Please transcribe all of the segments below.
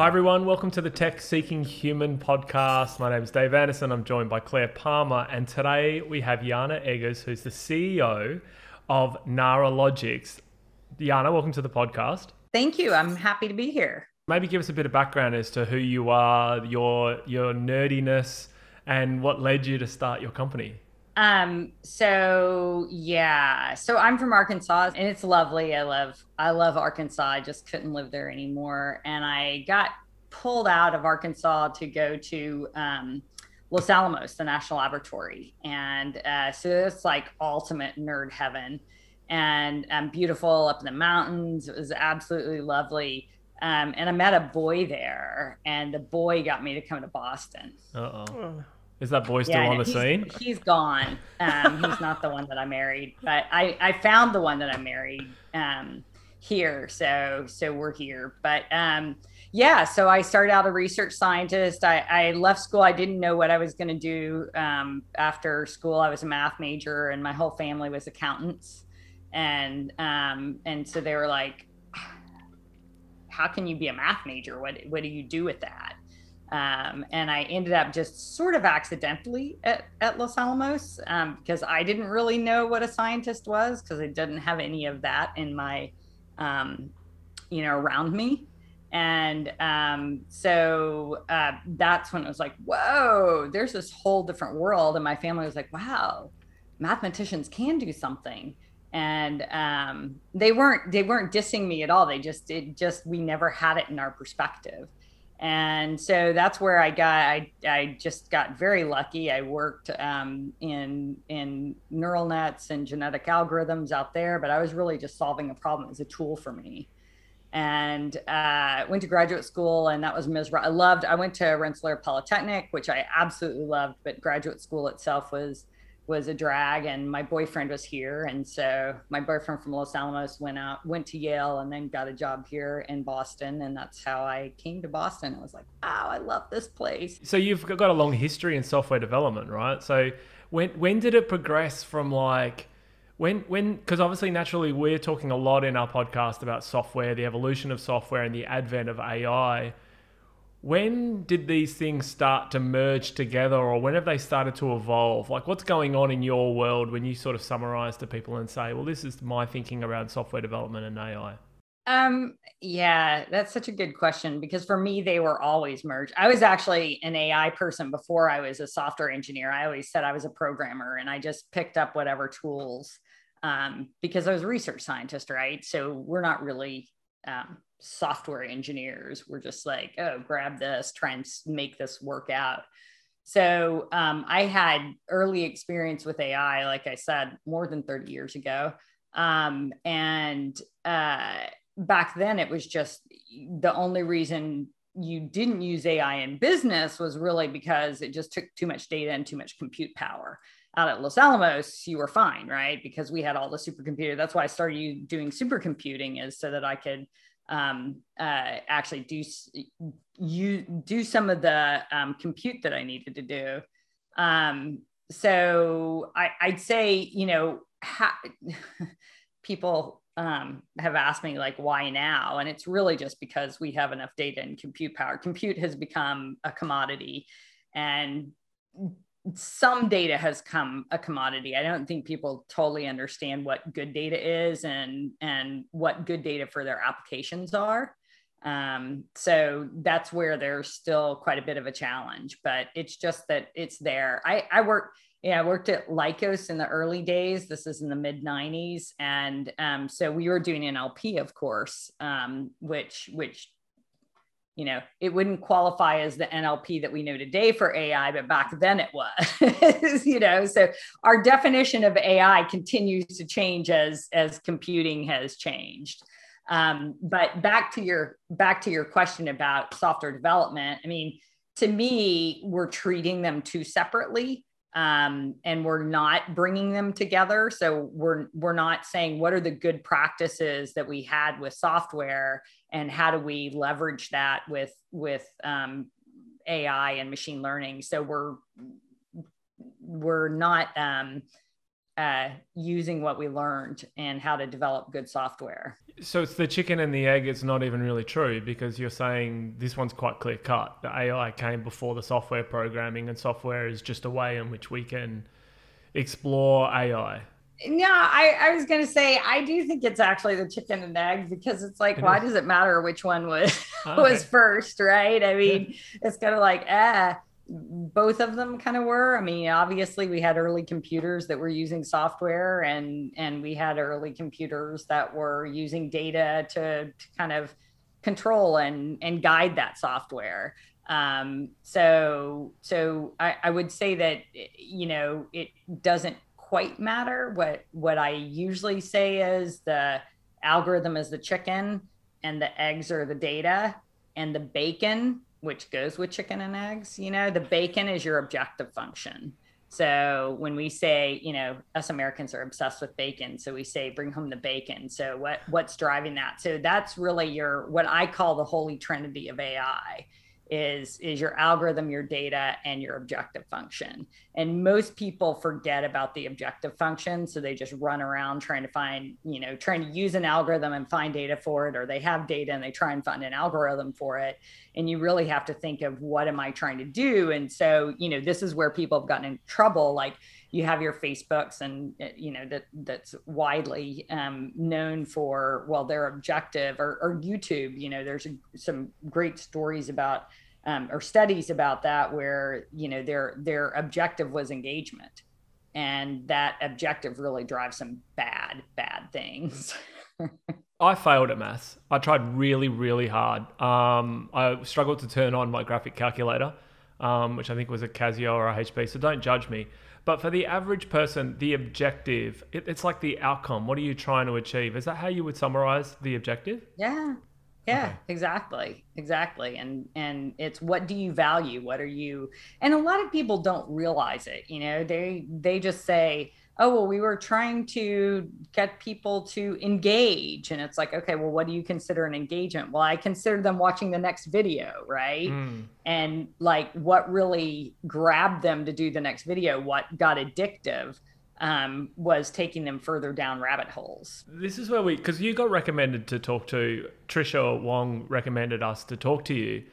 Hi, everyone. Welcome to the Tech Seeking Human podcast. My name is Dave Anderson. I'm joined by Claire Palmer. And today we have Jana Eggers, who's the CEO of Nara Logics. Jana, welcome to the podcast. Thank you. I'm happy to be here. Maybe give us a bit of background as to who you are, your your nerdiness, and what led you to start your company. Um, so yeah, so I'm from Arkansas and it's lovely. I love, I love Arkansas. I just couldn't live there anymore. And I got pulled out of Arkansas to go to, um, Los Alamos, the National Laboratory. And uh, so it's like ultimate nerd heaven and um, beautiful up in the mountains. It was absolutely lovely. Um, and I met a boy there, and the boy got me to come to Boston. Uh oh. Is that boy still yeah, on the scene? He's gone. Um, he's not the one that I married, but I, I found the one that I married um, here. So so we're here. But um, yeah, so I started out a research scientist. I, I left school. I didn't know what I was going to do um, after school. I was a math major, and my whole family was accountants, and um, and so they were like, "How can you be a math major? What what do you do with that?" Um, and I ended up just sort of accidentally at, at Los Alamos um, because I didn't really know what a scientist was because I didn't have any of that in my, um, you know, around me. And um, so uh, that's when it was like, whoa, there's this whole different world. And my family was like, wow, mathematicians can do something. And um, they weren't they weren't dissing me at all. They just it just we never had it in our perspective and so that's where I got. I, I just got very lucky. I worked um, in in neural nets and genetic algorithms out there, but I was really just solving a problem as a tool for me. And uh, went to graduate school, and that was miserable. I loved. I went to Rensselaer Polytechnic, which I absolutely loved, but graduate school itself was was a drag and my boyfriend was here and so my boyfriend from los alamos went out went to yale and then got a job here in boston and that's how i came to boston. I was like wow i love this place. So you've got a long history in software development right? So when when did it progress from like when when because obviously naturally we're talking a lot in our podcast about software the evolution of software and the advent of ai when did these things start to merge together or when have they started to evolve? Like what's going on in your world when you sort of summarize to people and say well this is my thinking around software development and ai um yeah that's such a good question because for me they were always merged. I was actually an ai person before i was a software engineer. I always said i was a programmer and i just picked up whatever tools um, because i was a research scientist right? So we're not really um, software engineers were just like, oh, grab this, try and make this work out. So um, I had early experience with AI, like I said, more than 30 years ago. Um, and uh, back then, it was just the only reason you didn't use AI in business was really because it just took too much data and too much compute power. Out at Los Alamos, you were fine, right? Because we had all the supercomputer. That's why I started doing supercomputing, is so that I could um, uh, actually do you do some of the um, compute that I needed to do. Um, so I, would say, you know, ha- people um, have asked me like, why now? And it's really just because we have enough data and compute power. Compute has become a commodity, and some data has come a commodity. I don't think people totally understand what good data is and and what good data for their applications are. Um, so that's where there's still quite a bit of a challenge, but it's just that it's there. I, I worked, yeah, I worked at Lycos in the early days. This is in the mid 90s, and um, so we were doing NLP, of course, um, which which you know, it wouldn't qualify as the NLP that we know today for AI, but back then it was, you know, so our definition of AI continues to change as, as computing has changed. Um, but back to your, back to your question about software development. I mean, to me, we're treating them too separately um, and we're not bringing them together. So we're we're not saying what are the good practices that we had with software, and how do we leverage that with with um, AI and machine learning. So we're we're not um, uh, using what we learned and how to develop good software. So it's the chicken and the egg. It's not even really true because you're saying this one's quite clear cut. The AI came before the software programming, and software is just a way in which we can explore AI. No, I, I was going to say I do think it's actually the chicken and egg because it's like, it why is. does it matter which one was okay. was first, right? I mean, yeah. it's kind of like ah both of them kind of were i mean obviously we had early computers that were using software and and we had early computers that were using data to, to kind of control and and guide that software um, so so I, I would say that you know it doesn't quite matter what what i usually say is the algorithm is the chicken and the eggs are the data and the bacon which goes with chicken and eggs. You know, the bacon is your objective function. So when we say, you know, us Americans are obsessed with bacon, so we say bring home the bacon. So what what's driving that? So that's really your what I call the holy trinity of AI is is your algorithm your data and your objective function. And most people forget about the objective function so they just run around trying to find you know trying to use an algorithm and find data for it or they have data and they try and find an algorithm for it. And you really have to think of what am i trying to do? And so you know this is where people have gotten in trouble. Like you have your Facebooks and uh, you know that that's widely um, known for well their objective or, or YouTube. You know, there's some great stories about um, or studies about that where you know their their objective was engagement, and that objective really drives some bad bad things. I failed at maths. I tried really, really hard. Um, I struggled to turn on my graphic calculator, um, which I think was a Casio or a HP. So don't judge me. But for the average person, the objective, it, it's like the outcome. What are you trying to achieve? Is that how you would summarize the objective? Yeah. Yeah, okay. exactly. Exactly. And and it's what do you value? What are you and a lot of people don't realize it, you know. They they just say, oh well we were trying to get people to engage and it's like okay well what do you consider an engagement well i consider them watching the next video right mm. and like what really grabbed them to do the next video what got addictive um, was taking them further down rabbit holes. This is where we, because you got recommended to talk to, Trisha Wong recommended us to talk to you.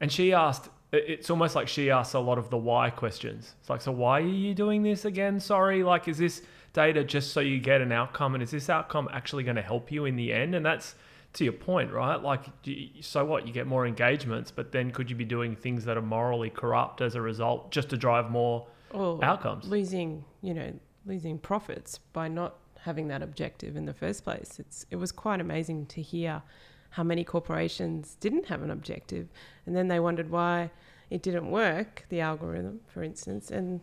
And she asked, it's almost like she asks a lot of the why questions. It's like, so why are you doing this again? Sorry, like, is this data just so you get an outcome? And is this outcome actually going to help you in the end? And that's to your point, right? Like, so what? You get more engagements, but then could you be doing things that are morally corrupt as a result just to drive more or outcomes? Losing, you know, losing profits by not having that objective in the first place. It's it was quite amazing to hear how many corporations didn't have an objective, and then they wondered why it didn't work, the algorithm, for instance. And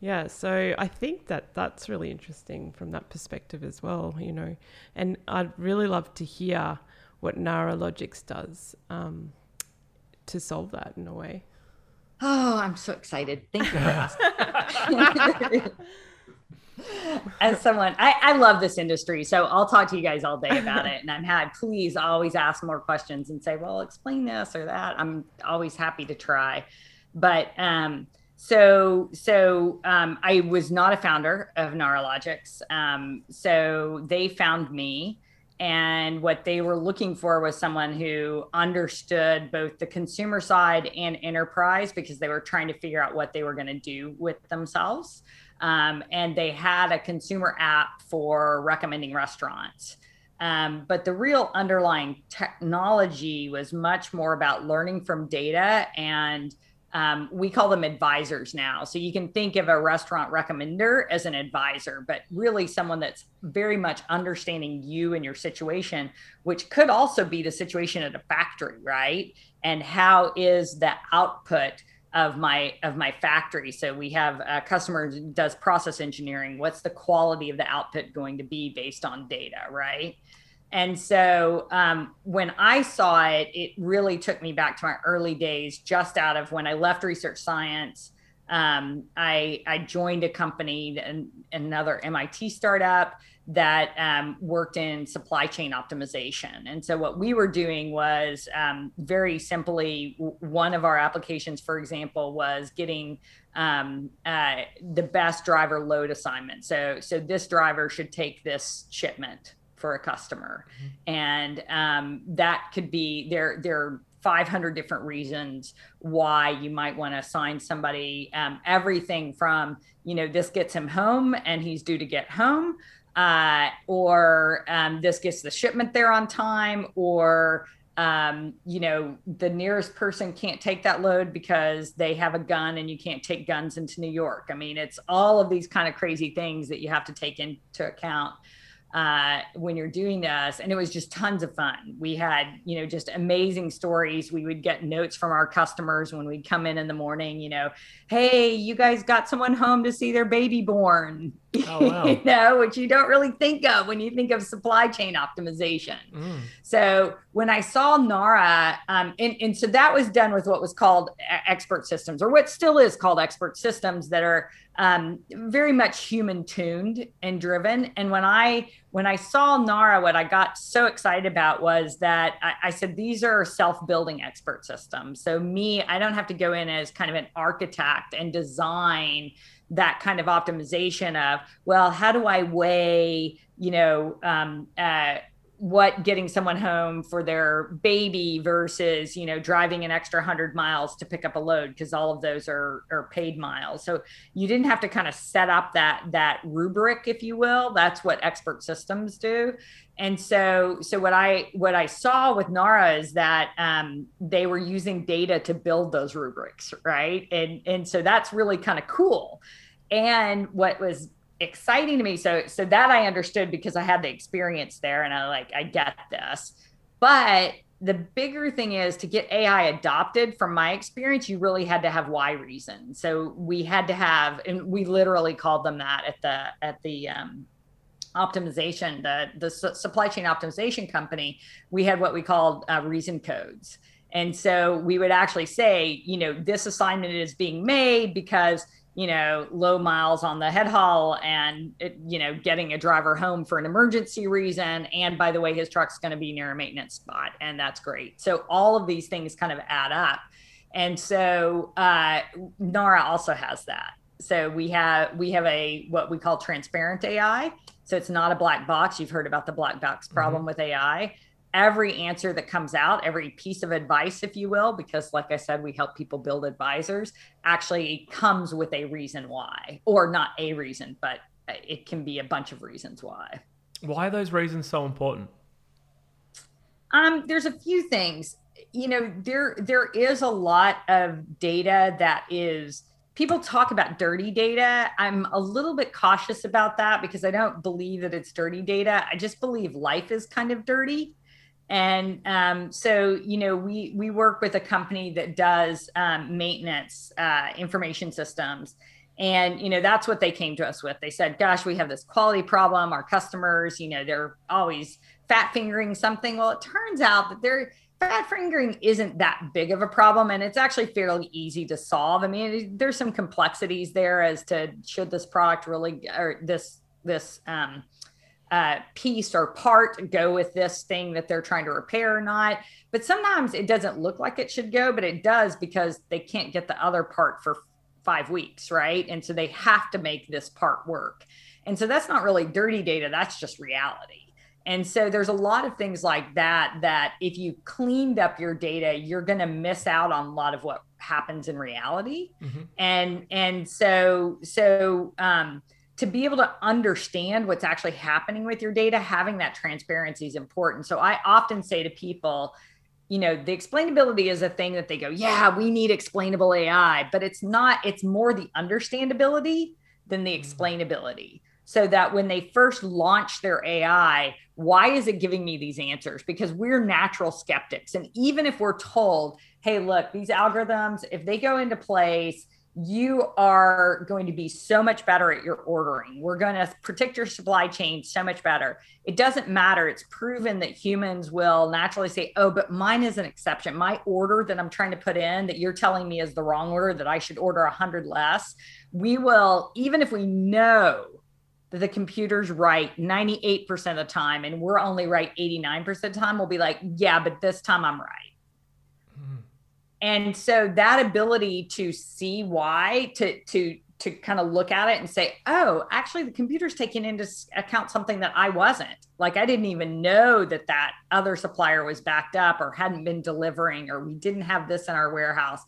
yeah, so I think that that's really interesting from that perspective as well, you know. And I'd really love to hear what Nara Logics does um, to solve that in a way. Oh, I'm so excited. Thank you for asking. as someone I, I love this industry so i'll talk to you guys all day about it. And i'm had please always ask more questions and say well explain this or that. I'm always happy to try. But um so so um, i was not a founder of Nara Logics um, so they found me and what they were looking for was someone who understood both the consumer side and enterprise because they were trying to figure out what they were going to do with themselves um, and they had a consumer app for recommending restaurants. Um, but the real underlying technology was much more about learning from data and um, we call them advisors now. So you can think of a restaurant recommender as an advisor, but really someone that's very much understanding you and your situation, which could also be the situation at a factory, right? And how is the output of my of my factory. So we have a customer does process engineering. What's the quality of the output going to be based on data right? And so um, when i saw it it really took me back to my early days just out of when i left research science um, I, I joined a company another mit startup that um, worked in supply chain optimization. And so, what we were doing was um, very simply one of our applications, for example, was getting um, uh, the best driver load assignment. So, so this driver should take this shipment for a customer, mm-hmm. and um, that could be there. There 500 different reasons why you might want to assign somebody um, everything from you know this gets him home and he's due to get home uh, or um, this gets the shipment there on time or um, you know the nearest person can't take that load because they have a gun and you can't take guns into new york. I mean it's all of these kind of crazy things that you have to take into account uh, when you're doing this. And it was just tons of fun. We had, you know, just amazing stories. We would get notes from our customers when we'd come in in the morning, you know, hey, you guys got someone home to see their baby born. Oh, wow. you know, which you don't really think of when you think of supply chain optimization. Mm. So when I saw Nara, um, and, and so that was done with what was called expert systems, or what still is called expert systems that are um, very much human tuned and driven. And when I when I saw Nara, what I got so excited about was that I, I said these are self building expert systems. So me, I don't have to go in as kind of an architect and design that kind of optimization of well, how do I weigh you know um, uh, what getting someone home for their baby versus you know driving an extra 100 miles to pick up a load because all of those are are paid miles. So you didn't have to kind of set up that that rubric if you will. That's what expert systems do. And so so what i what i saw with nara is that um, they were using data to build those rubrics right? And and so that's really kind of cool. And what was exciting to me. So so that I understood because I had the experience there and I like I get this. But the bigger thing is to get AI adopted from my experience, you really had to have why reason. So we had to have, and we literally called them that at the at the um, optimization, the the supply chain optimization company. We had what we called uh, reason codes, and so we would actually say, you know, this assignment is being made because you know, low miles on the head haul and, it, you know, getting a driver home for an emergency reason. And by the way, his truck's going to be near a maintenance spot. And that's great. So all of these things kind of add up. And so uh, NARA also has that. So we have we have a what we call transparent AI. So it's not a black box. You've heard about the black box problem mm-hmm. with AI every answer that comes out, every piece of advice, if you will, because like I said, we help people build advisors, actually comes with a reason why, or not a reason, but it can be a bunch of reasons why. Why are those reasons so important? Um, there's a few things. You know, there there is a lot of data that is people talk about dirty data. I'm a little bit cautious about that because I don't believe that it's dirty data. I just believe life is kind of dirty. And um, so, you know, we we work with a company that does um, maintenance uh, information systems, and you know that's what they came to us with. They said, "Gosh, we have this quality problem. Our customers, you know, they're always fat fingering something." Well, it turns out that they're fat fingering isn't that big of a problem and it's actually fairly easy to solve i mean there's some complexities there as to should this product really or this this um, uh, piece or part go with this thing that they're trying to repair or not. But sometimes it doesn't look like it should go, but it does because they can't get the other part for five weeks, right? And so they have to make this part work. And so that's not really dirty data, that's just reality. And so there's a lot of things like that that if you cleaned up your data, you're going to miss out on a lot of what happens in reality. Mm-hmm. And and so so um to be able to understand what's actually happening with your data, having that transparency is important. So I often say to people, you know, the explainability is a thing that they go, yeah, we need explainable AI, but it's not, it's more the understandability than the mm-hmm. explainability. So that when they first launch their AI, why is it giving me these answers? Because we're natural skeptics. And even if we're told, hey, look, these algorithms, if they go into place, you are going to be so much better at your ordering. We're going to protect your supply chain so much better. It doesn't matter. It's proven that humans will naturally say, oh, but mine is an exception. My order that I'm trying to put in that you're telling me is the wrong order, that I should order 100 less. We will, even if we know that the computer's right 98% of the time and we're only right 89% of the time, we'll be like, yeah, but this time I'm right and so that ability to see why to to to kind of look at it and say oh actually the computer's taking into account something that i wasn't. Like i didn't even know that that other supplier was backed up or hadn't been delivering or we didn't have this in our warehouse.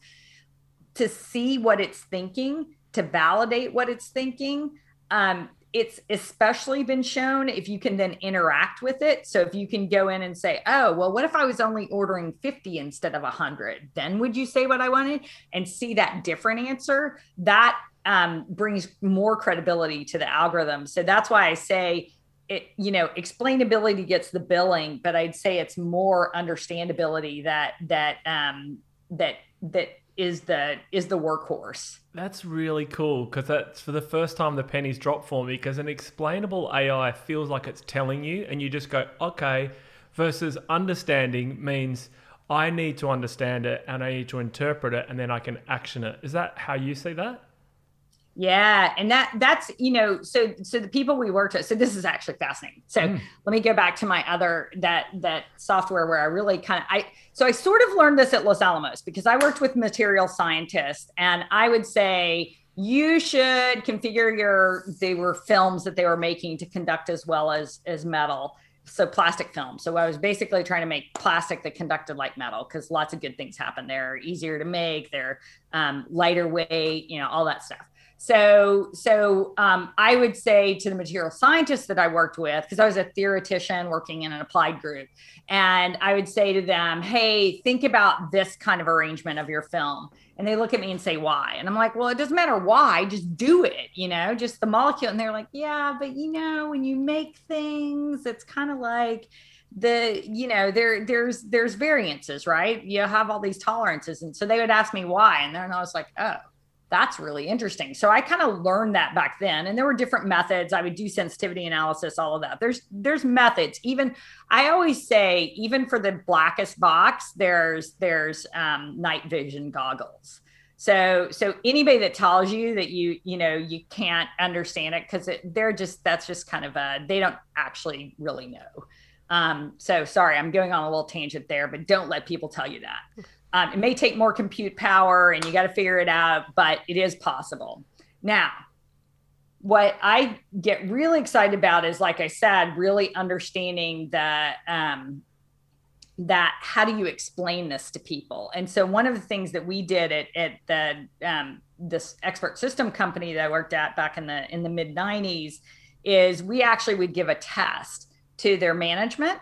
To see what it's thinking to validate what it's thinking um, it's especially been shown if you can then interact with it. So if you can go in and say, oh, well, what if I was only ordering 50 instead of 100? Then would you say what I wanted? And see that different answer? That um, brings more credibility to the algorithm. So that's why I say, it, you know, explainability gets the billing, but I'd say it's more understandability that that um, that that is the is the workhorse. That's really cool because that's for the first time the pennies dropped for me because an explainable AI feels like it's telling you and you just go okay versus understanding means I need to understand it and I need to interpret it and then I can action it. Is that how you see that? Yeah, and that that's you know so so the people we worked with. So this is actually fascinating. So mm. let me go back to my other that that software where I really kind of I so I sort of learned this at Los Alamos because I worked with material scientists, and I would say you should configure your they were films that they were making to conduct as well as as metal so plastic film so i was basically trying to make plastic that conducted like metal because lots of good things happen there easier to make they're um, lighter weight you know all that stuff so, so um, I would say to the material scientists that I worked with, because I was a theoretician working in an applied group, and I would say to them, "Hey, think about this kind of arrangement of your film." And they look at me and say, "Why?" And I'm like, "Well, it doesn't matter why. Just do it. You know, just the molecule." And they're like, "Yeah, but you know, when you make things, it's kind of like." the you know there there's there's variances right you have all these tolerances and so they would ask me why and then i was like oh that's really interesting. So I kind of learned that back then and there were different methods. I would do sensitivity analysis, all of that. There's there's methods. Even I always say even for the blackest box, there's there's um, night vision goggles. So so anybody that tells you that you you know you can't understand it cuz they're just that's just kind of a they don't actually really know. Um, so sorry, I'm going on a little tangent there, but don't let people tell you that. Um, it may take more compute power and you got to figure it out, but it is possible. Now, what I get really excited about is, like I said, really understanding the um, that how do you explain this to people? And so one of the things that we did at, at the um, this expert system company that I worked at back in the in the mid '90s is we actually would give a test to their management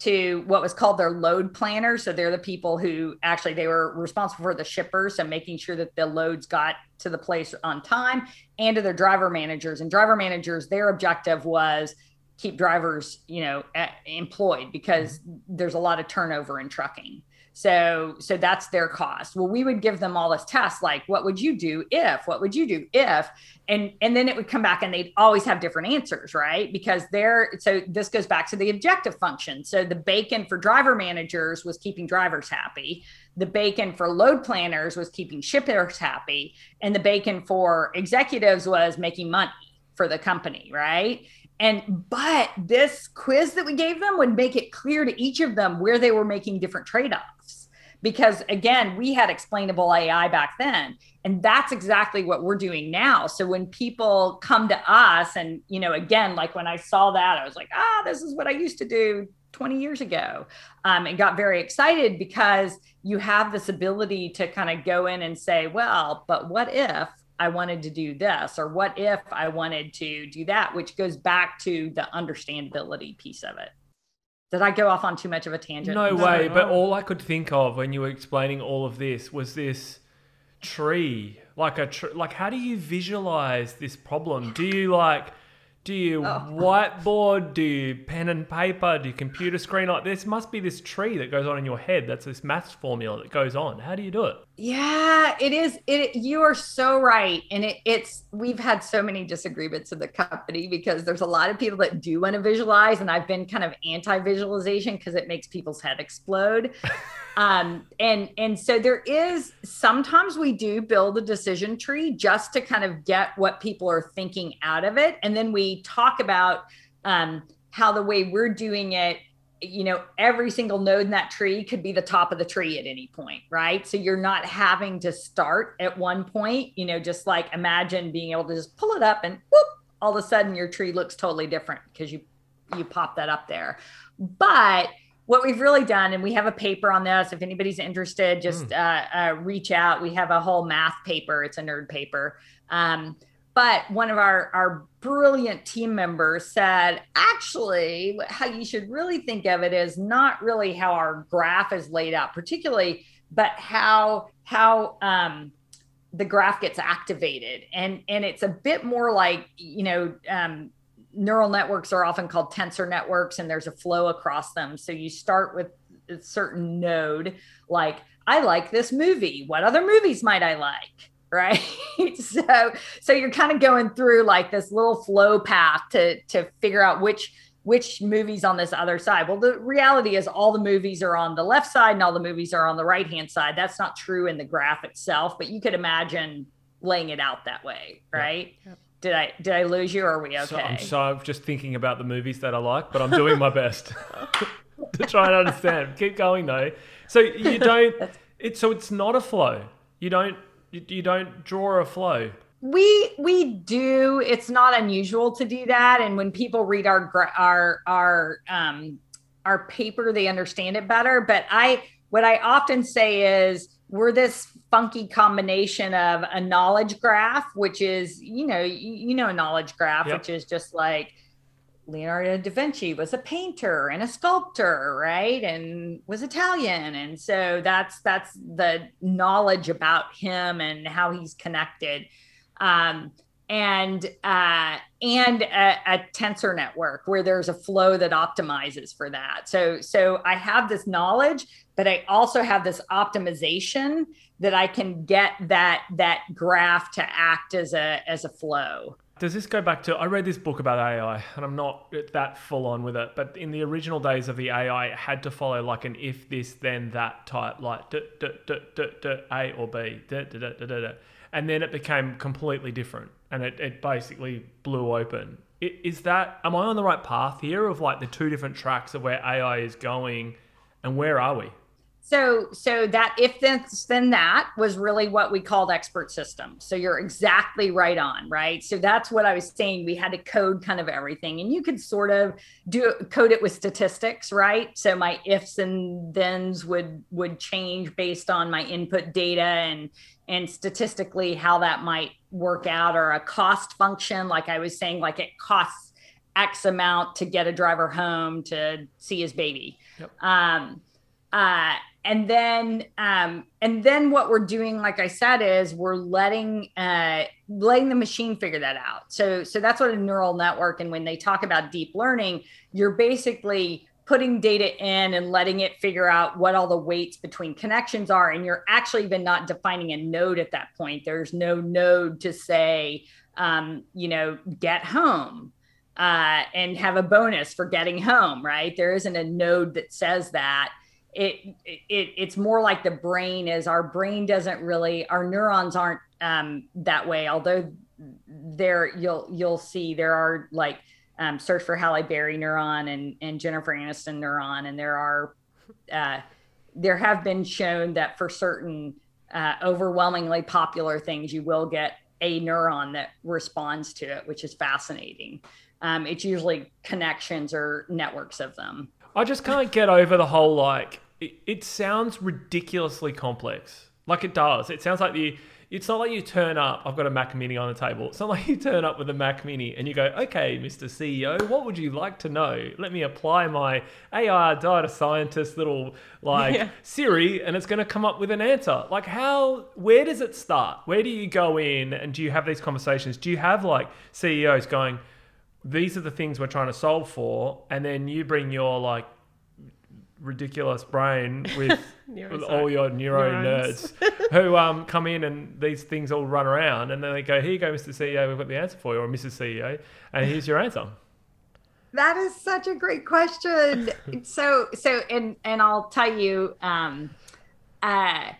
to what was called their load planner. So they're the people who actually they were responsible for the shippers, so making sure that the loads got to the place on time, and to their driver managers. And driver managers, their objective was keep drivers, you know, employed because there's a lot of turnover in trucking. So so that's their cost. Well, we would give them all this tests like what would you do if? What would you do if? And and then it would come back and they'd always have different answers, right? Because they're so this goes back to the objective function. So the bacon for driver managers was keeping drivers happy. The bacon for load planners was keeping shippers happy, and the bacon for executives was making money for the company, right? And but this quiz that we gave them would make it clear to each of them where they were making different trade-offs. Because again, we had explainable AI back then. And that's exactly what we're doing now. So when people come to us, and you know, again, like when I saw that, I was like, ah, this is what I used to do 20 years ago um, and got very excited because you have this ability to kind of go in and say, well, but what if I wanted to do this, or what if I wanted to do that, which goes back to the understandability piece of it. Did I go off on too much of a tangent? No way, but all I could think of when you were explaining all of this was this tree. Like a tr- like how do you visualize this problem? Do you like do you oh. whiteboard? Do you pen and paper? Do you computer screen? Like this must be this tree that goes on in your head. That's this maths formula that goes on. How do you do it? Yeah, it is. It you are so right, and it, it's we've had so many disagreements in the company because there's a lot of people that do want to visualize, and I've been kind of anti-visualization because it makes people's head explode. um, and and so there is sometimes we do build a decision tree just to kind of get what people are thinking out of it. And then we talk about um, how the way we're doing it you know every single node in that tree could be the top of the tree at any point right? So you're not having to start at one point you know just like imagine being able to just pull it up and whoop all of a sudden your tree looks totally different because you you pop that up there. But what we've really done and we have a paper on this if anybody's interested just mm. uh, uh, reach out we have a whole math paper it's a nerd paper um, but one of our, our brilliant team members said, actually, how you should really think of it is not really how our graph is laid out, particularly, but how how um, the graph gets activated, and and it's a bit more like you know. Um, neural networks are often called tensor networks and there's a flow across them. So you start with a certain node like i like this movie. What other movies might i like? Right? So so you're kind of going through like this little flow path to to figure out which which movies on this other side. Well the reality is all the movies are on the left side and all the movies are on the right hand side. That's not true in the graph itself but you could imagine laying it out that way right? Yep. Did i did i lose you or are we okay so i'm so just thinking about the movies that i like but i'm doing my best to try and understand keep going though so you don't it's so it's not a flow you don't you, you don't draw a flow. We we do. It's not unusual to do that, and when people read our our our um our paper, they understand it better. But I what I often say is we're this funky combination of a knowledge graph, which is you know you, you know a knowledge graph, yep. which is just like Leonardo da Vinci was a painter and a sculptor, right? And was Italian. And so that's that's the knowledge about him and how he's connected. Um, and uh, and a, a, tensor network where there's a flow that optimizes for that. So so I have this knowledge, but I also have this optimization that I can get that that graph to act as a as a flow. Does this go back to? I read this book about AI, and I'm not that full on with it. But in the original days of the AI, it had to follow like an if this then that type, like A or B, and then it became completely different, and it, it basically blew open. Is that? Am I on the right path here of like the two different tracks of where AI is going, and where are we? So, so that if this then that was really what we called expert systems. So you're exactly right on, right? So that's what I was saying. We had to code kind of everything, and you could sort of do code it with statistics, right? So my ifs and thens would would change based on my input data and and statistically how that might work out, or a cost function, like I was saying, like it costs X amount to get a driver home to see his baby. Yep. Um, uh, and then um, and then what we're doing like i said is we're letting uh, letting the machine figure that out. So so that's what a neural network and when they talk about deep learning you're basically putting data in and letting it figure out what all the weights between connections are and you're actually even not defining a node at that point. There's no node to say um, you know get home uh, and have a bonus for getting home right? There isn't a node that says that it, it it's more like the brain is our brain doesn't really our neurons aren't um, that way although there you'll you'll see there are like um, search for Halle Berry neuron and and Jennifer Aniston neuron and there are uh, there have been shown that for certain uh, overwhelmingly popular things you will get a neuron that responds to it which is fascinating. Um, it's usually connections or networks of them I just can't get over the whole like it, it sounds ridiculously complex. Like it does. It sounds like the it's not like you turn up, I've got a Mac Mini on the table. It's not like you turn up with a Mac Mini and you go, okay, Mr. CEO, what would you like to know? Let me apply my AI data scientist little like yeah. Siri and it's going to come up with an answer. Like, how, where does it start? Where do you go in and do you have these conversations? Do you have like CEOs going, these are the things we're trying to solve for? And then you bring your like ridiculous brain with, with all your neuro nerds who um, come in and these things all run around and then they go, here you go, Mr. CEO, we've got the answer for you, or Mrs. CEO, and here's your answer. That is such a great question. so, so, and and I'll tell you, um, uh,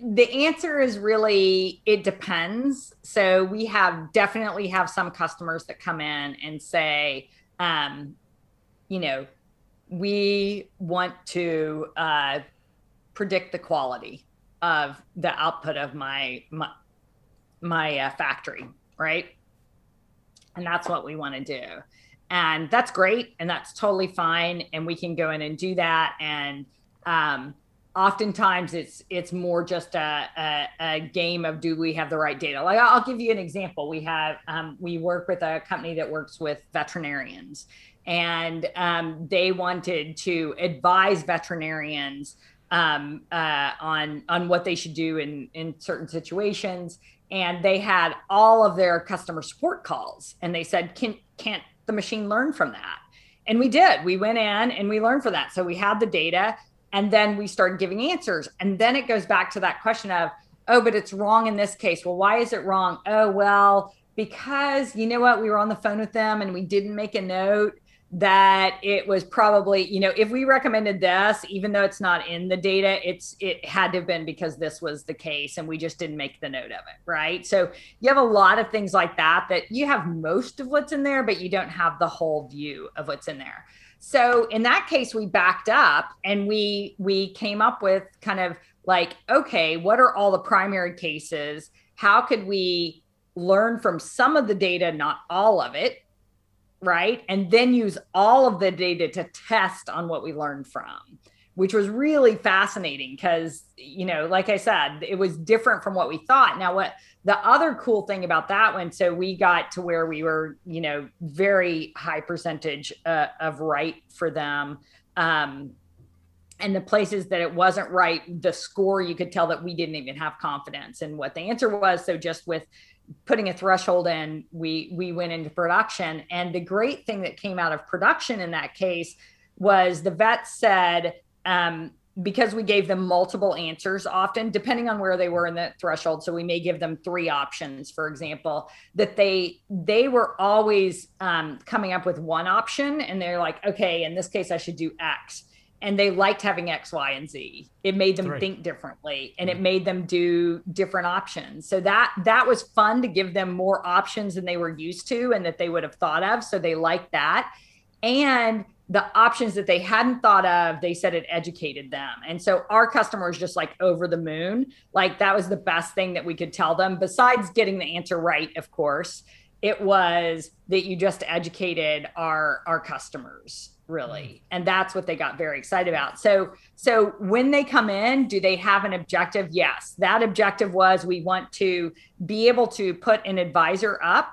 the answer is really it depends. So we have definitely have some customers that come in and say, um, you know, we want to uh, predict the quality of the output of my my, my uh, factory, right? And that's what we want to do. And that's great. And that's totally fine. And we can go in and do that. And um, oftentimes it's it's more just a, a, a, game of do we have the right data? Like i'll give you an example. We have um, we work with a company that works with veterinarians and um, they wanted to advise veterinarians um, uh, on on what they should do in in certain situations. And they had all of their customer support calls and they said can can't the machine learn from that? And we did. We went in and we learned from that. So we had the data and then we start giving answers. And then it goes back to that question of oh but it's wrong in this case. Well why is it wrong? Oh well because you know what? We were on the phone with them and we didn't make a note that it was probably you know if we recommended this even though it's not in the data it's it had to have been because this was the case and we just didn't make the note of it right? So you have a lot of things like that that you have most of what's in there but you don't have the whole view of what's in there so in that case we backed up and we we came up with kind of like okay what are all the primary cases how could we learn from some of the data not all of it right? And then use all of the data to test on what we learned from, which was really fascinating because, you know, like I said, it was different from what we thought. Now, what the other cool thing about that one, so we got to where we were, you know, very high percentage uh, of right for them. Um, and the places that it wasn't right, the score, you could tell that we didn't even have confidence in what the answer was. So just with putting a threshold in, we we went into production. And the great thing that came out of production in that case was the vet said, um, because we gave them multiple answers often depending on where they were in the threshold so we may give them three options for example that they they were always um, coming up with one option and they're like okay in this case i should do x and they liked having X, Y, and Z. It made them right. think differently and it mm-hmm. made them do different options. So that that was fun to give them more options than they were used to and that they would have thought of. So they liked that. And the options that they hadn't thought of, they said it educated them. And so our customers just like over the moon. Like that was the best thing that we could tell them, besides getting the answer right, of course. It was that you just educated our our customers really mm. and that's what they got very excited about so so when they come in do they have an objective yes that objective was we want to be able to put an advisor up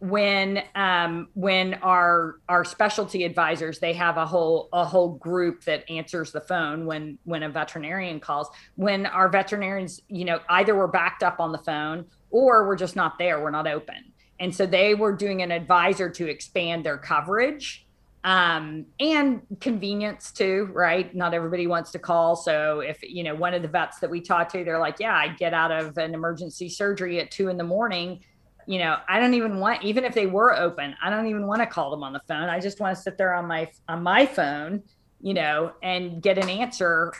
when um, when our our specialty advisors they have a whole a whole group that answers the phone when when a veterinarian calls when our veterinarians you know either we're backed up on the phone or we're just not there we're not open and so they were doing an advisor to expand their coverage um, and convenience too, right? Not everybody wants to call. So if, you know, one of the vets that we talked to, they're like, yeah, I get out of an emergency surgery at two in the morning. You know, I don't even want, even if they were open, I don't even want to call them on the phone. I just want to sit there on my, on my phone, you know, and get an answer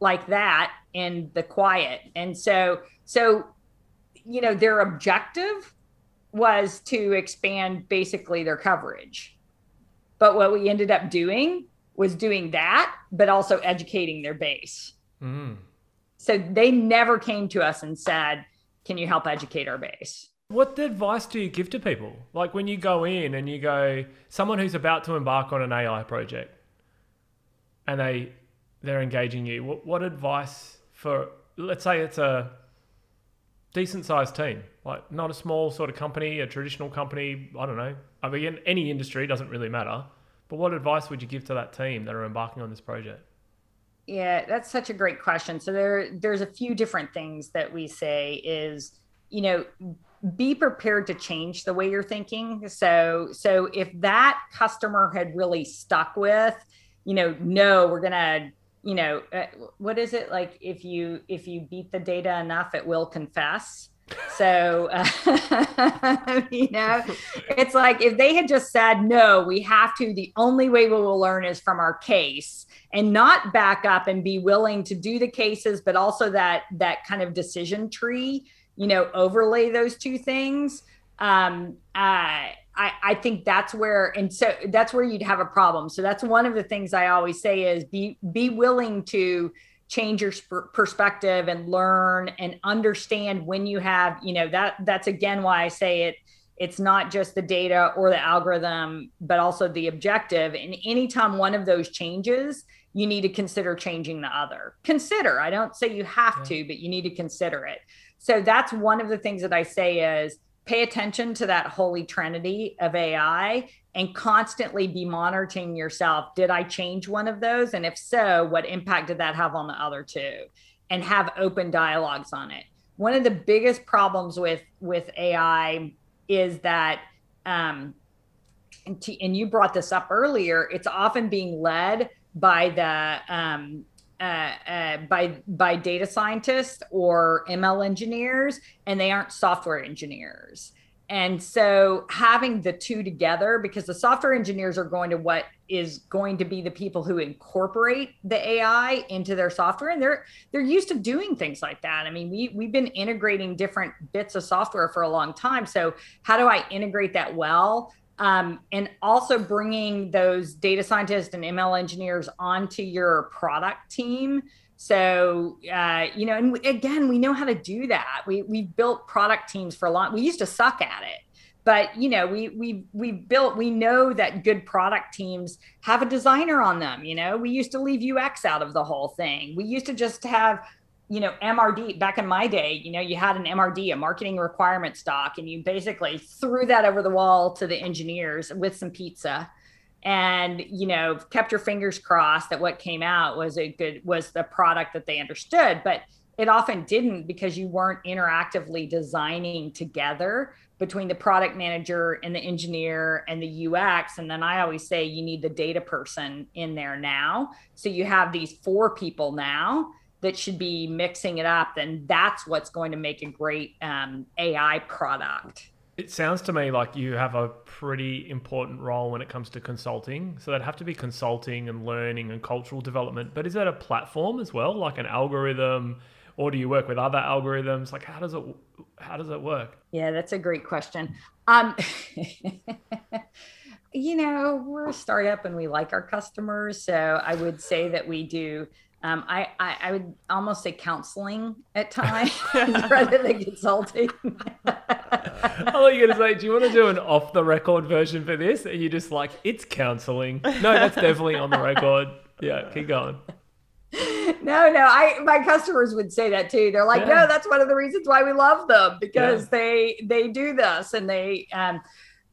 like that in the quiet. And so, so, you know, their objective was to expand basically their coverage but what we ended up doing was doing that, but also educating their base. Mm. So they never came to us and said, Can you help educate our base? What advice do you give to people? Like when you go in and you go, someone who's about to embark on an AI project and they they're engaging you, what, what advice for let's say it's a decent sized team, like not a small sort of company, a traditional company, I don't know, I mean, any industry doesn't really matter. But what advice would you give to that team that are embarking on this project? Yeah, that's such a great question. So there, there's a few different things that we say is, you know, be prepared to change the way you're thinking. So, so if that customer had really stuck with, you know, no, we're gonna you know uh, what is it like if you if you beat the data enough it will confess so, uh, you know, it's like if they had just said, no, we have to, the only way we will learn is from our case and not back up and be willing to do the cases, but also that, that kind of decision tree, you know, overlay those two things. Um, uh, I, I think that's where and so that's where you'd have a problem so that's one of the things i always say is be be willing to change your sp- perspective and learn and understand when you have you know that that's again why i say it it's not just the data or the algorithm but also the objective and anytime one of those changes you need to consider changing the other consider i don't say you have yeah. to but you need to consider it so that's one of the things that i say is pay attention to that holy trinity of AI and constantly be monitoring yourself. Did I change one of those? And if so, what impact did that have on the other two? And have open dialogues on it. One of the biggest problems with with AI is that, um, and, and you brought this up earlier. It's often being led by the um, uh, uh, by by data scientists or ML engineers, and they aren't software engineers. And so having the two together, because the software engineers are going to what is going to be the people who incorporate the AI into their software, and they're they're used to doing things like that. I mean, we we've been integrating different bits of software for a long time. So how do I integrate that well? Um, and also bringing those data scientists and ML engineers onto your product team. So, uh, you know, and again, we know how to do that. We we've built product teams for a long. We used to suck at it, but you know, we we we built. We know that good product teams have a designer on them. You know, we used to leave UX out of the whole thing. We used to just have you know, MRD back in my day, you know, you had an MRD, a marketing requirements doc, and you basically threw that over the wall to the engineers with some pizza and you know kept your fingers crossed that what came out was a good was the product that they understood but it often didn't because you weren't interactively designing together between the product manager and the engineer and the UX. And then I always say you need the data person in there now. So you have these four people now that should be mixing it up, then that's what's going to make a great um, AI product. It sounds to me like you have a pretty important role when it comes to consulting. So that'd have to be consulting and learning and cultural development. But is that a platform as well, like an algorithm, or do you work with other algorithms? Like how does it how does it work? Yeah, that's a great question. Um, you know, we're a startup and we like our customers, so I would say that we do um, I, I, I would almost say counseling at times rather than consulting. I thought you were going to say, do you want to do an off the record version for this? And you're just like, it's counseling. No, that's definitely on the record. Yeah, keep going. No, no, I my customers would say that too. They're like, yeah. no, that's one of the reasons why we love them because yeah. they they do this and they um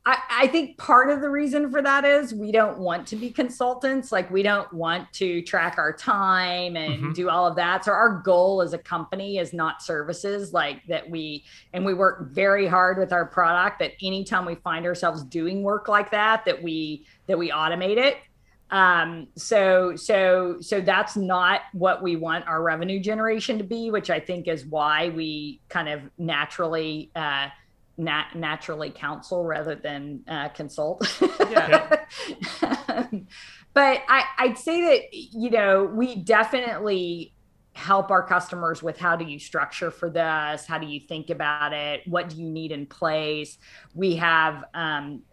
I, I think part of the reason for that is we don't want to be consultants. Like we don't want to track our time and mm-hmm. do all of that. So our goal as a company is not services like that we and we work very hard with our product that anytime we find ourselves doing work like that, that we that we automate it. Um, so so so that's not what we want our revenue generation to be, which I think is why we kind of naturally uh nat- naturally counsel rather than uh, consult. Yeah. but I, I'd say that, you know, we definitely help our customers with how do you structure for this how do you think about it what do you need in place we have um,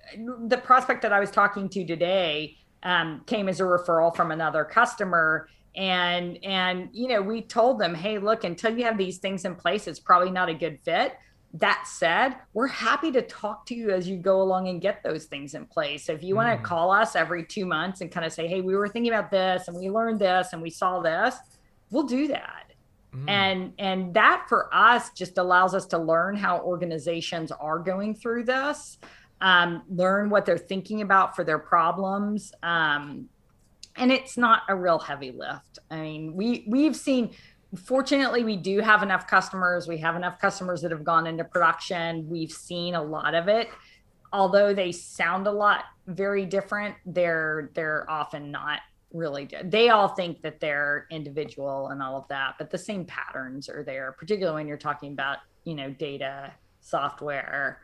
the prospect that i was talking to today um, came as a referral from another customer and and you know we told them hey look until you have these things in place it's probably not a good fit that said, we're happy to talk to you as you go along and get those things in place. So if you mm. want to call us every two months and kind of say, hey, we were thinking about this and we learned this and we saw this, we'll do that. Mm. And and that for us just allows us to learn how organizations are going through this, um, learn what they're thinking about for their problems. Um, and it's not a real heavy lift. I mean, we we've seen fortunately we do have enough customers. We have enough customers that have gone into production. We've seen a lot of it. Although they sound a lot very different they're they're often not really they all think that they're individual and all of that but the same patterns are there particularly when you're talking about you know data software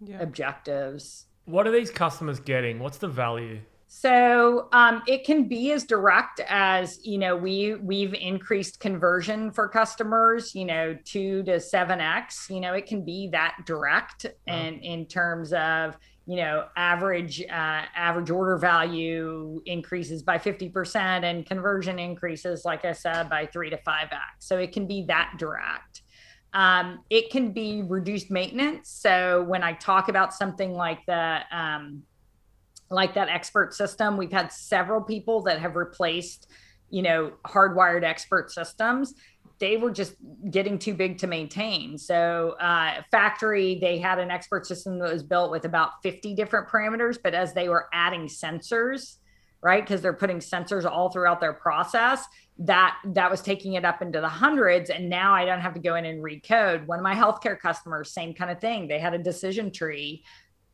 yeah. objectives. What are these customers getting? What's the value so um, it can be as direct as you know we we've increased conversion for customers, you know, two to seven x. You know, it can be that direct, and in terms of you know average uh, average order value increases by 50% and conversion increases like i said by 3 to 5x so it can be that direct. Um, it can be reduced maintenance. So when i talk about something like the um, like that expert system we've had several people that have replaced you know hardwired expert systems they were just getting too big to maintain. So, uh, factory, they had an expert system that was built with about 50 different parameters, but as they were adding sensors, right, because they're putting sensors all throughout their process, that that was taking it up into the hundreds. And now I don't have to go in and recode. One of my healthcare customers, same kind of thing. They had a decision tree.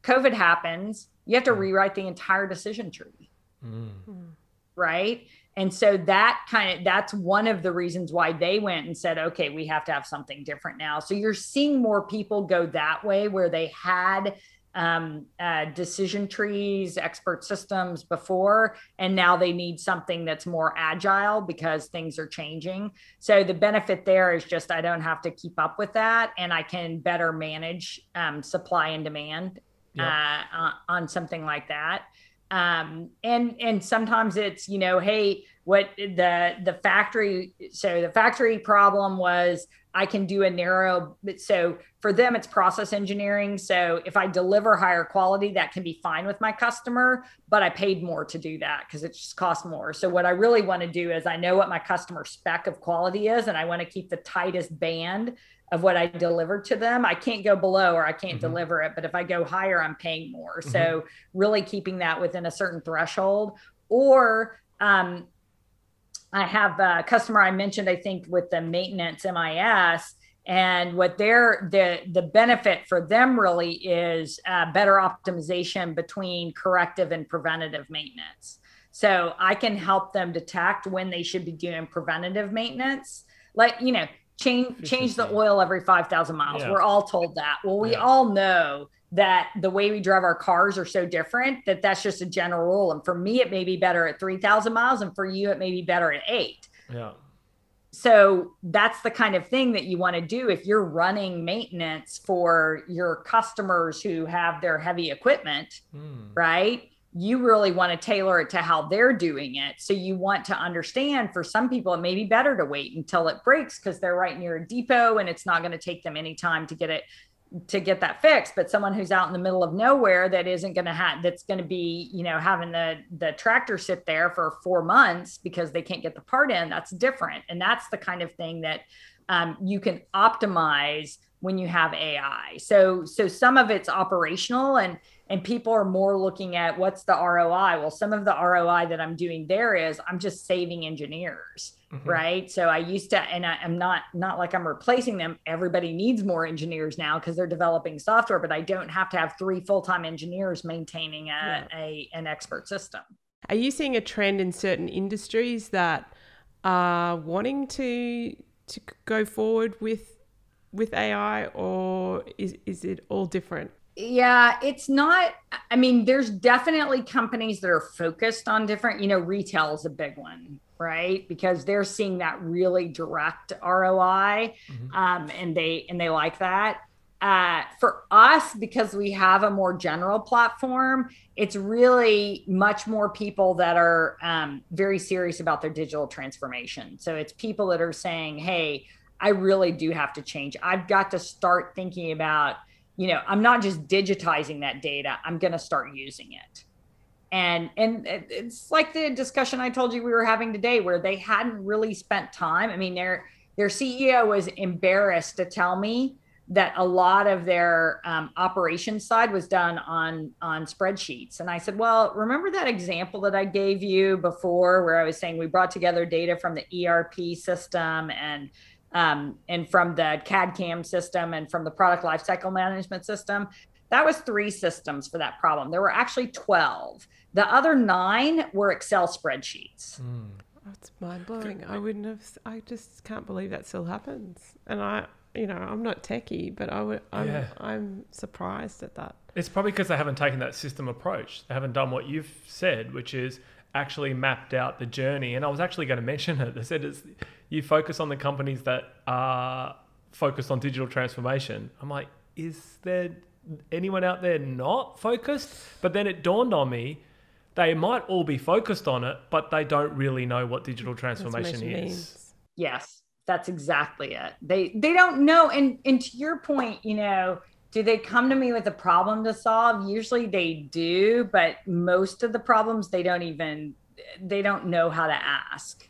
COVID happens, you have to hmm. rewrite the entire decision tree. Mm. Right and so that kind of that's one of the reasons why they went and said okay we have to have something different now so you're seeing more people go that way where they had um, uh, decision trees expert systems before and now they need something that's more agile because things are changing so the benefit there is just i don't have to keep up with that and i can better manage um, supply and demand yep. uh, on something like that. Um, and and sometimes it's you know hey what the the factory so the factory problem was i can do a narrow so for them it's process engineering. So if i deliver higher quality that can be fine with my customer but i paid more to do that because it just costs more. So what i really want to do is i know what my customer spec of quality is and i want to keep the tightest band of what I deliver to them. I can't go below or I can't mm-hmm. deliver it, but if I go higher, I'm paying more. Mm-hmm. So really keeping that within a certain threshold. Or um, I have a customer I mentioned, I think, with the maintenance MIS. And what their the the benefit for them really is uh, better optimization between corrective and preventative maintenance. So I can help them detect when they should be doing preventative maintenance. Like you know, change change the oil every 5000 miles. Yeah. we're all told that. Well we yeah. all know that the way we drive our cars are so different that that's just a general rule. And for me it may be better at 3000 miles and for you it may be better at 8 yeah. So that's the kind of thing that you want to do if you're running maintenance for your customers who have their heavy equipment mm. right you really want to tailor it to how they're doing it. So you want to understand for some people, it may be better to wait until it breaks because they're right near a depot and it's not going to take them any time to get it to get that fixed. But someone who's out in the middle of nowhere that isn't going to have that's going to be you know having the the tractor sit there for four months because they can't get the part in that's different. And that's the kind of thing that um, you can optimize when you have ai so so some of it's operational and and people are more looking at what's the ROI. Well, some of the ROI that I'm doing there is I'm just saving engineers, mm-hmm. right? So I used to, and I, am not not like I'm replacing them. Everybody needs more engineers now because they're developing software, but I don't have to have three full time engineers maintaining a, yeah. a an expert system. Are you seeing a trend in certain industries that are wanting to to go forward with with AI, or is is it all different? Yeah it's not i mean there's definitely companies that are focused on different you know retail is a big one right? Because they're seeing that really direct roi mm-hmm. um, and they and they like that. Uh, for us because we have a more general platform it's really much more people that are um, very serious about their digital transformation. So it's people that are saying hey i really do have to change. I've got to start thinking about you know i'm not just digitizing that data i'm going to start using it. And and it's like the discussion i told you we were having today where they hadn't really spent time. I mean their their ceo was embarrassed to tell me that a lot of their um, operations side was done on on spreadsheets. And i said well remember that example that i gave you before where i was saying we brought together data from the erp system and um, and from the CAD CAM system and from the product lifecycle management system. That was three systems for that problem. There were actually 12. The other nine were Excel spreadsheets. Mm. That's mind blowing. I wouldn't have, I just can't believe that still happens. And I, you know, I'm not techie, but I would, I'm, yeah. I'm surprised at that. It's probably because they haven't taken that system approach. They haven't done what you've said, which is actually mapped out the journey. And I was actually going to mention it. They said it's, you focus on the companies that are focused on digital transformation. I'm like, is there anyone out there not focused? But then it dawned on me they might all be focused on it, but they don't really know what digital transformation, Transformation is. means. Yes, that's exactly it. They they don't know. And and to your point, you know, do they come to me with a problem to solve? Usually they do, but most of the problems they don't even they don't know how to ask.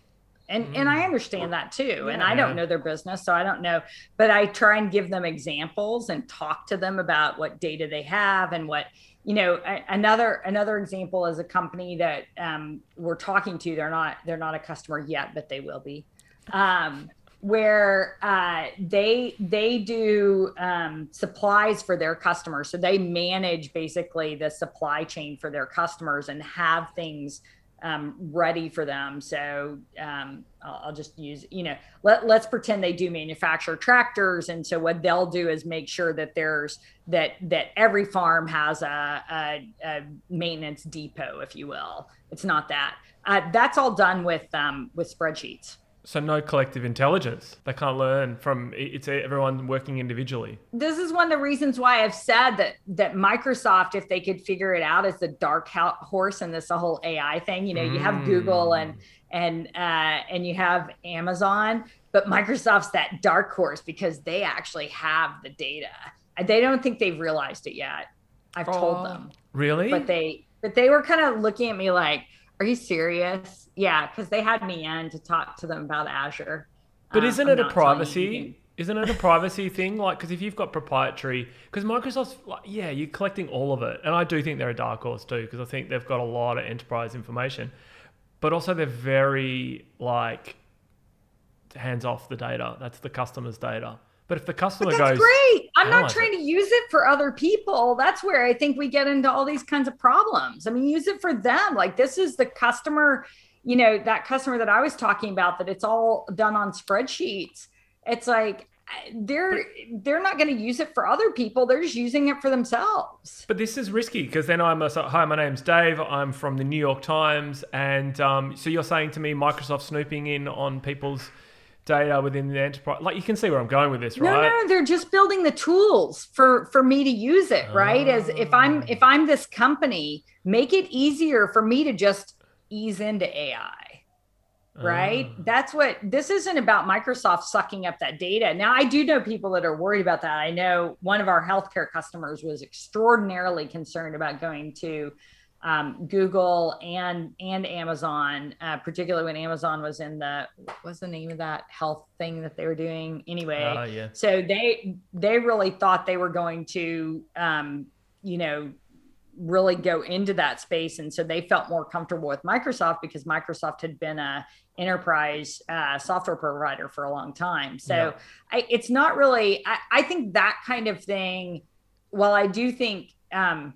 And and I understand that too. And I don't know their business, so I don't know. But I try and give them examples and talk to them about what data they have and what you know another another example is a company that um, we're talking to they're not they're not a customer yet but they will be um, where uh, they they do um, supplies for their customers. So they manage basically the supply chain for their customers and have things um, ready for them. So um, I'll, I'll just use you know let, let's pretend they do manufacture tractors. And so what they'll do is make sure that there's that that every farm has a, a, a maintenance depot if you will. It's not that. Uh, that's all done with um, with spreadsheets So no collective intelligence. They can't learn from it's everyone working individually. this is one of the reasons why I've said that that Microsoft, if they could figure it out, is the dark horse in this whole AI thing. You know, you have Mm. Google and and uh, and you have Amazon, but Microsoft's that dark horse because they actually have the data. They don't think they've realized it yet. I've told Oh. them, Really? but they but they were kind of looking at me like, "Are you serious?" Yeah, because they had me in to talk to them about Azure. But Um, isn't it a not telling you privacy? Isn't it a privacy thing? Like, because if you've got proprietary, because Microsoft's, like, yeah, you're collecting all of it, and I do think they're a dark horse too, because I think they've got a lot of enterprise information, but also they're very like hands off the data. That's the customer's data. But if the customer But that's goes, great. I'm not trying to use it for other people. That's where I think we get into all these kinds of problems. I mean, use it for them. Like this is the customer, you know, that customer that I was talking about that it's all done on spreadsheets. It's like they're they're not going to use it for other people. They're just using it for themselves. But this is risky because then I'm a, so, hi, my name's Dave. I'm from the New York Times, and um, so you're saying to me Microsoft snooping in on people's data within the enterprise. Like you can see where I'm going with this, right? No, no, they're just building the tools for for me to use it, right? As if I'm if I'm this company, make it easier for me to just ease into AI. Right? Ah. That's what this isn't about Microsoft sucking up that data. Now, I do know people that are worried about that. I know one of our healthcare customers was extraordinarily concerned about going to um, Google and and Amazon, uh, particularly when Amazon was in the what's the name of that health thing that they were doing anyway. Ah, yeah. So they they really thought they were going to, um, you know, really go into that space, and so they felt more comfortable with Microsoft because Microsoft had been a enterprise uh, software provider for a long time. So Yeah. I, it's not really. I, I think that kind of thing. While I do think. Um,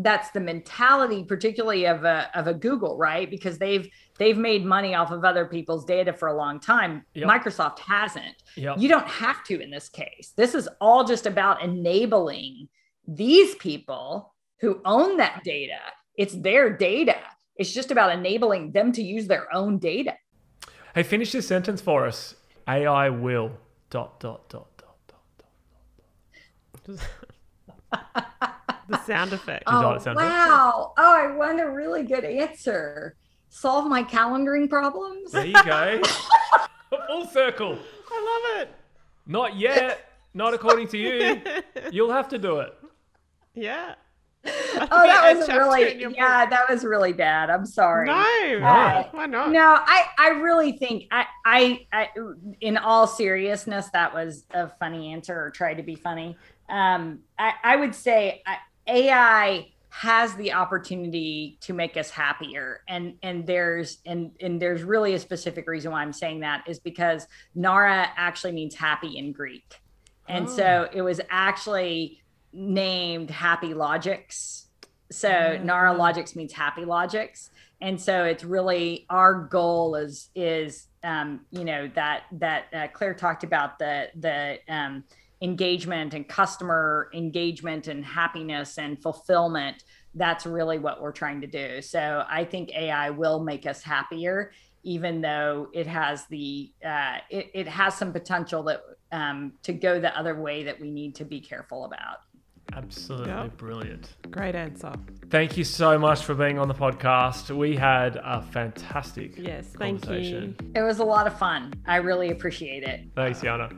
that's the mentality particularly of a of a Google, right? Because they've they've made money off of other people's data for a long time. Yep. Microsoft hasn't. Yep. You don't have to in this case. This is all just about enabling these people who own that data. It's their data. It's just about enabling them to use their own data. Hey, finish this sentence for us. AI will dot dot dot dot dot. dot. the sound effect. Is that what Oh, it sounds like? wow. Oh, I want a really good answer. Solve my calendaring problems. There you go. Full circle. I love it. Not yet. Not according to you. You'll have to do it. yeah. Oh, that was really in your book. yeah, that was really bad. I'm sorry. No, Uh, why not? No, I I really think I, I I in all seriousness that was a funny answer or tried to be funny. Um, I I would say I, AI has the opportunity to make us happier and and there's and and there's really a specific reason why I'm saying that is because Nara actually means happy in Greek. And so it was actually named Happy Logics. So Mm. Nara Logics means happy logics. And so it's really our goal is is um, you know that that uh, Claire talked about the the um, engagement and customer engagement and happiness and fulfillment. That's really what we're trying to do. So I think AI will make us happier, even though it has the uh, it, it has some potential that um, to go the other way that we need to be careful about. Absolutely Yep. brilliant. Great answer. Thank you so much for being on the podcast. We had a fantastic Yes, thank you. It was a lot of fun. I really appreciate it. Thanks, Jana.